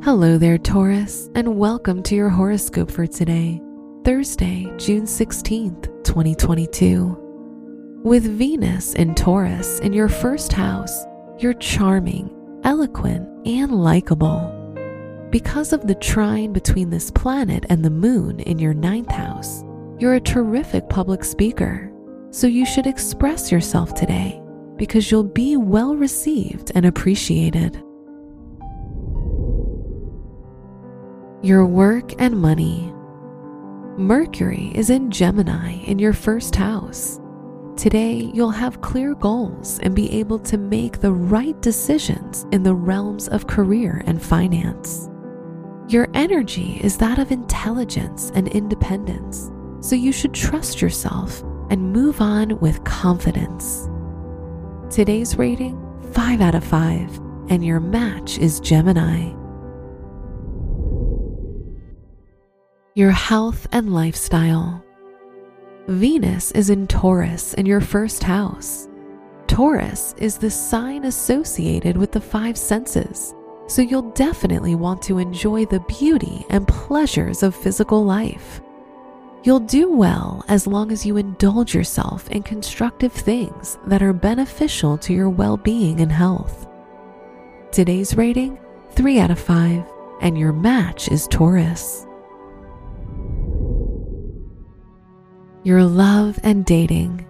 Hello there, Taurus, and welcome to your horoscope for today, Thursday, June 16th, 2022. With Venus in Taurus in your first house, you're charming, eloquent, and likable. Because of the trine between this planet and the moon in your ninth house, you're a terrific public speaker, so you should express yourself today because you'll be well received and appreciated. Your work and money. Mercury is in Gemini in your first house. Today, you'll have clear goals and be able to make the right decisions in the realms of career and finance. Your energy is that of intelligence and independence, so you should trust yourself and move on with confidence. Today's rating 5 out of 5, and your match is Gemini. Your health and lifestyle. Venus is in Taurus in your first house. Taurus is the sign associated with the five senses, so you'll definitely want to enjoy the beauty and pleasures of physical life. You'll do well as long as you indulge yourself in constructive things that are beneficial to your well being and health. Today's rating 3 out of 5, and your match is Taurus. Your love and dating.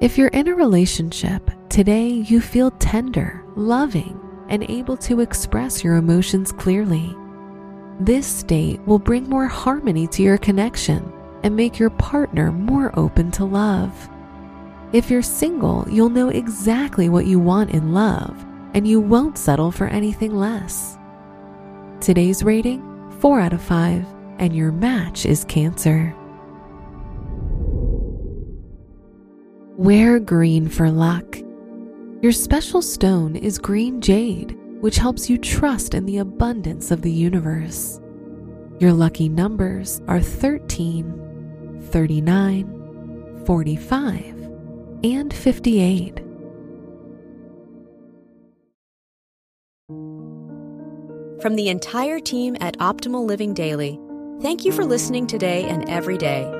If you're in a relationship, today you feel tender, loving, and able to express your emotions clearly. This state will bring more harmony to your connection and make your partner more open to love. If you're single, you'll know exactly what you want in love and you won't settle for anything less. Today's rating 4 out of 5, and your match is Cancer. Wear green for luck. Your special stone is green jade, which helps you trust in the abundance of the universe. Your lucky numbers are 13, 39, 45, and 58. From the entire team at Optimal Living Daily, thank you for listening today and every day